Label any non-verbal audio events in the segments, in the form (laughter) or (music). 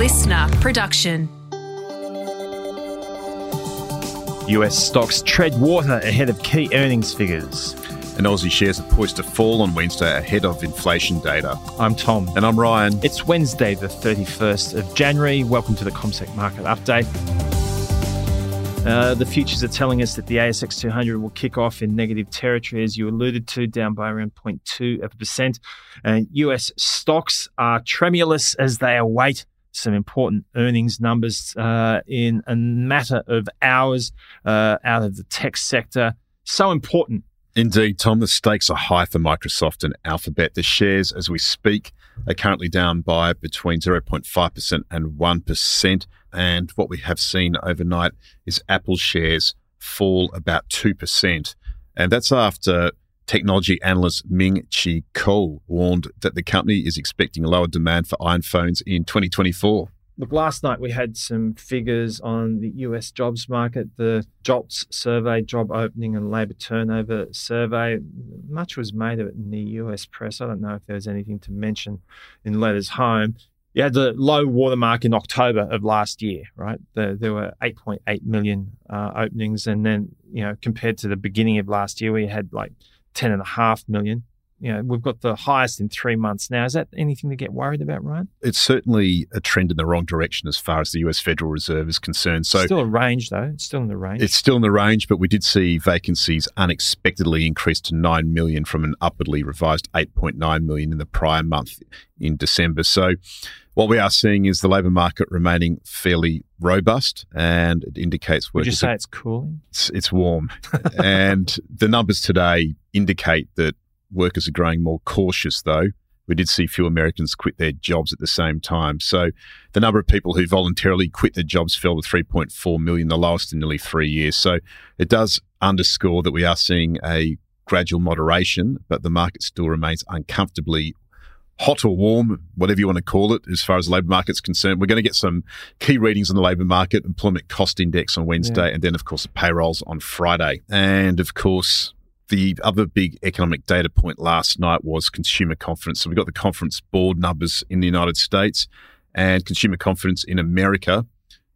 listener production. US stocks tread water ahead of key earnings figures. And Aussie shares are poised to fall on Wednesday ahead of inflation data. I'm Tom. And I'm Ryan. It's Wednesday, the 31st of January. Welcome to the CommSec Market Update. Uh, the futures are telling us that the ASX 200 will kick off in negative territory, as you alluded to, down by around 0.2 of a percent. And US stocks are tremulous as they await some important earnings numbers uh, in a matter of hours uh, out of the tech sector. So important. Indeed, Tom, the stakes are high for Microsoft and Alphabet. The shares, as we speak, are currently down by between 0.5% and 1%. And what we have seen overnight is Apple shares fall about 2%. And that's after technology analyst Ming Chi Kuo warned that the company is expecting lower demand for iPhones phones in 2024. Look, last night we had some figures on the US jobs market, the JOLTS survey, job opening and labour turnover survey. Much was made of it in the US press. I don't know if there was anything to mention in letters home. You had the low watermark in October of last year, right? The, there were 8.8 million uh, openings. And then, you know, compared to the beginning of last year, we had like ten and a half million. You know, we've got the highest in three months now. Is that anything to get worried about, Ryan? It's certainly a trend in the wrong direction as far as the US Federal Reserve is concerned. So still a range though. It's still in the range. It's still in the range, but we did see vacancies unexpectedly increase to nine million from an upwardly revised eight point nine million in the prior month in December. So what we are seeing is the labour market remaining fairly robust, and it indicates. Would you say it's cooling? It's, it's warm, (laughs) and the numbers today indicate that workers are growing more cautious. Though we did see few Americans quit their jobs at the same time, so the number of people who voluntarily quit their jobs fell to 3.4 million, the lowest in nearly three years. So it does underscore that we are seeing a gradual moderation, but the market still remains uncomfortably hot or warm, whatever you want to call it, as far as the labour market's concerned. We're going to get some key readings on the labour market, employment cost index on Wednesday, yeah. and then, of course, the payrolls on Friday. And, of course, the other big economic data point last night was consumer confidence. So we got the conference board numbers in the United States, and consumer confidence in America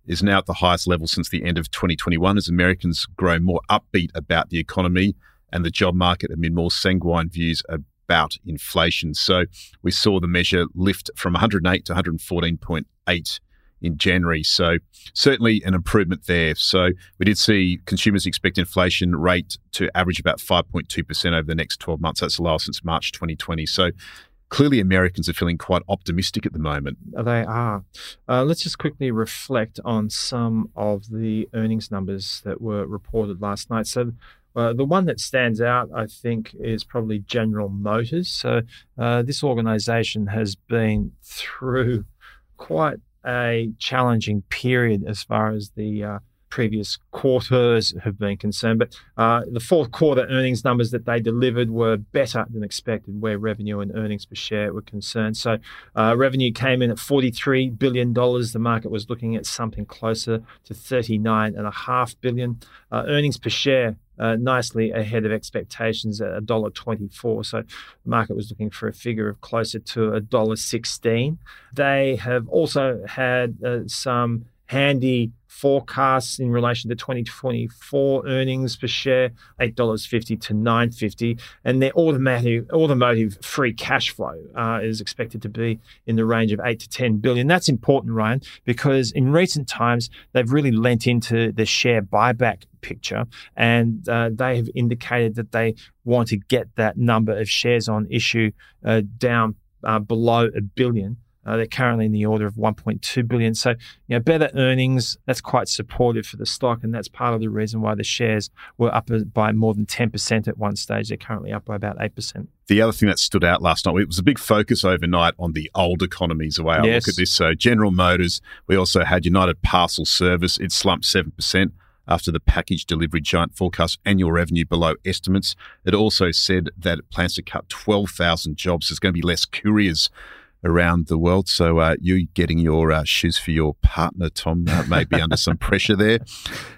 is now at the highest level since the end of 2021 as Americans grow more upbeat about the economy and the job market amid more sanguine views about inflation. So we saw the measure lift from 108 to 114.8 in January. So certainly an improvement there. So we did see consumers expect inflation rate to average about 5.2% over the next 12 months. That's the lowest since March 2020. So clearly Americans are feeling quite optimistic at the moment. They are. Uh, let's just quickly reflect on some of the earnings numbers that were reported last night. So uh, the one that stands out, I think, is probably General Motors. So, uh, this organization has been through quite a challenging period as far as the uh, previous quarters have been concerned. But uh, the fourth quarter earnings numbers that they delivered were better than expected, where revenue and earnings per share were concerned. So uh, revenue came in at $43 billion. The market was looking at something closer to 39.5 billion. Uh, earnings per share uh, nicely ahead of expectations at $1.24. So the market was looking for a figure of closer to $1.16. They have also had uh, some handy forecasts in relation to 2024 earnings per share, $8.50 to $9.50. And their automotive, automotive free cash flow uh, is expected to be in the range of 8 to 10 billion. That's important, Ryan, because in recent times, they've really lent into the share buyback picture and uh, they have indicated that they want to get that number of shares on issue uh, down uh, below a billion. Uh, they're currently in the order of 1.2 billion. So, you know, better earnings, that's quite supportive for the stock. And that's part of the reason why the shares were up by more than 10% at one stage. They're currently up by about 8%. The other thing that stood out last night, it was a big focus overnight on the old economies, the way I yes. look at this. So, General Motors, we also had United Parcel Service, it slumped 7% after the package delivery giant forecast annual revenue below estimates. It also said that it plans to cut 12,000 jobs. There's going to be less couriers around the world. So uh, you getting your uh, shoes for your partner, Tom, uh, may be under some pressure there.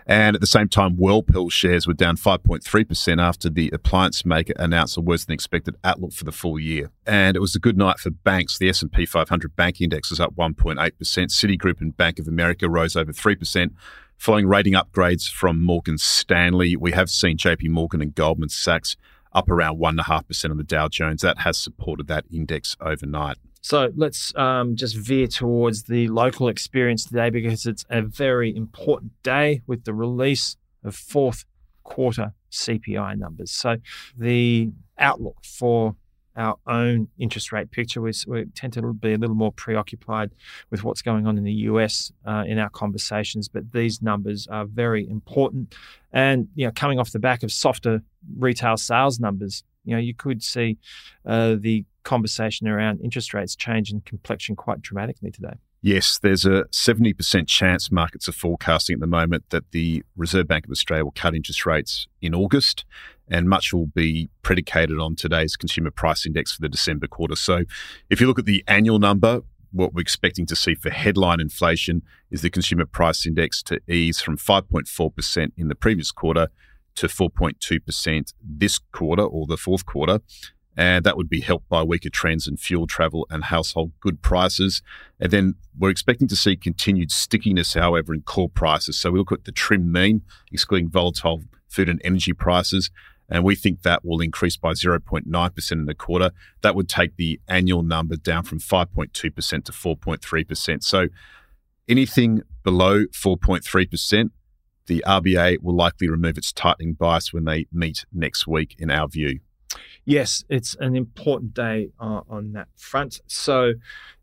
And at the same time, Whirlpool shares were down 5.3% after the appliance maker announced a worse than expected outlook for the full year. And it was a good night for banks. The S&P 500 bank index was up 1.8%. Citigroup and Bank of America rose over 3%. Following rating upgrades from Morgan Stanley, we have seen JP Morgan and Goldman Sachs up around 1.5% on the Dow Jones. That has supported that index overnight. So let's um, just veer towards the local experience today because it's a very important day with the release of fourth quarter CPI numbers. So the outlook for our own interest rate picture. We, we, tend to be a little more preoccupied with what's going on in the US uh, in our conversations, but these numbers are very important. And you know, coming off the back of softer retail sales numbers, you know, you could see uh, the conversation around interest rates change in complexion quite dramatically today. Yes, there's a 70% chance markets are forecasting at the moment that the Reserve Bank of Australia will cut interest rates in August and much will be predicated on today's consumer price index for the December quarter. So if you look at the annual number, what we're expecting to see for headline inflation is the consumer price index to ease from 5.4% in the previous quarter to 4.2% this quarter or the fourth quarter. And that would be helped by weaker trends in fuel, travel, and household good prices. And then we're expecting to see continued stickiness, however, in core prices. So we look at the trim mean, excluding volatile food and energy prices, and we think that will increase by 0.9% in the quarter. That would take the annual number down from 5.2% to 4.3%. So anything below 4.3%, the RBA will likely remove its tightening bias when they meet next week, in our view. Yes, it's an important day uh, on that front. So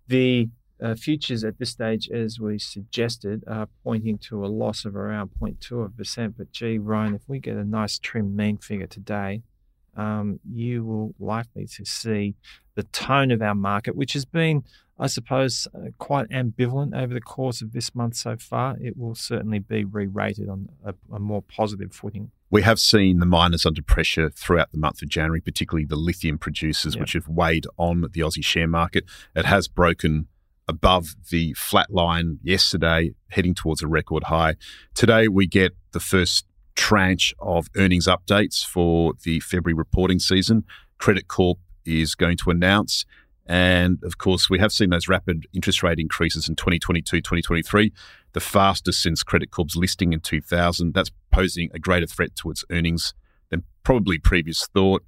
the uh, futures at this stage, as we suggested, are pointing to a loss of around 0.2%. But gee, Ryan, if we get a nice trim mean figure today, um, you will likely to see the tone of our market, which has been, I suppose, uh, quite ambivalent over the course of this month so far. It will certainly be re-rated on a, a more positive footing. We have seen the miners under pressure throughout the month of January, particularly the lithium producers, which have weighed on the Aussie share market. It has broken above the flat line yesterday, heading towards a record high. Today, we get the first tranche of earnings updates for the February reporting season. Credit Corp is going to announce. And of course, we have seen those rapid interest rate increases in 2022, 2023, the fastest since Credit Corp's listing in 2000. That's posing a greater threat to its earnings than probably previous thought.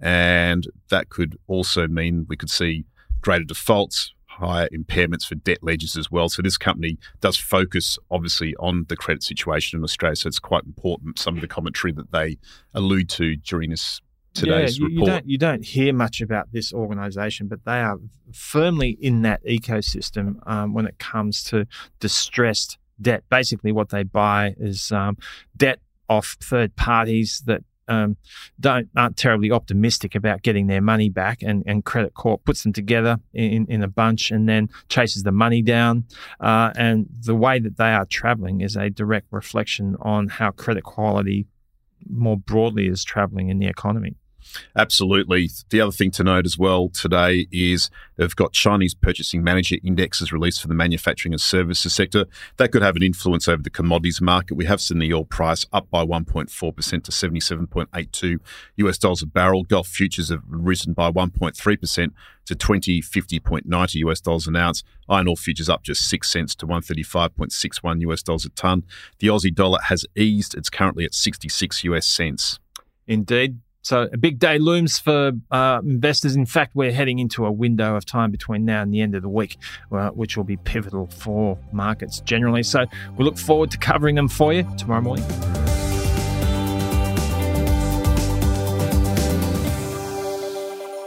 And that could also mean we could see greater defaults, higher impairments for debt ledgers as well. So this company does focus obviously on the credit situation in Australia. So it's quite important some of the commentary that they allude to during this today's yeah, you, report. You don't, you don't hear much about this organisation, but they are firmly in that ecosystem um, when it comes to distressed debt. Basically, what they buy is um, debt off third parties that um, don't aren't terribly optimistic about getting their money back, and, and Credit Corp puts them together in, in a bunch and then chases the money down. Uh, and the way that they are traveling is a direct reflection on how credit quality more broadly is traveling in the economy. Absolutely. The other thing to note as well today is they've got Chinese purchasing manager indexes released for the manufacturing and services sector. That could have an influence over the commodities market. We have seen the oil price up by 1.4% to 77.82 US dollars a barrel. Gold futures have risen by 1.3% to 2050.90 US dollars an ounce. Iron ore futures up just 6 cents to 135.61 US dollars a ton. The Aussie dollar has eased. It's currently at 66 US cents. Indeed. So a big day looms for uh, investors. In fact, we're heading into a window of time between now and the end of the week, uh, which will be pivotal for markets generally. So we look forward to covering them for you tomorrow morning.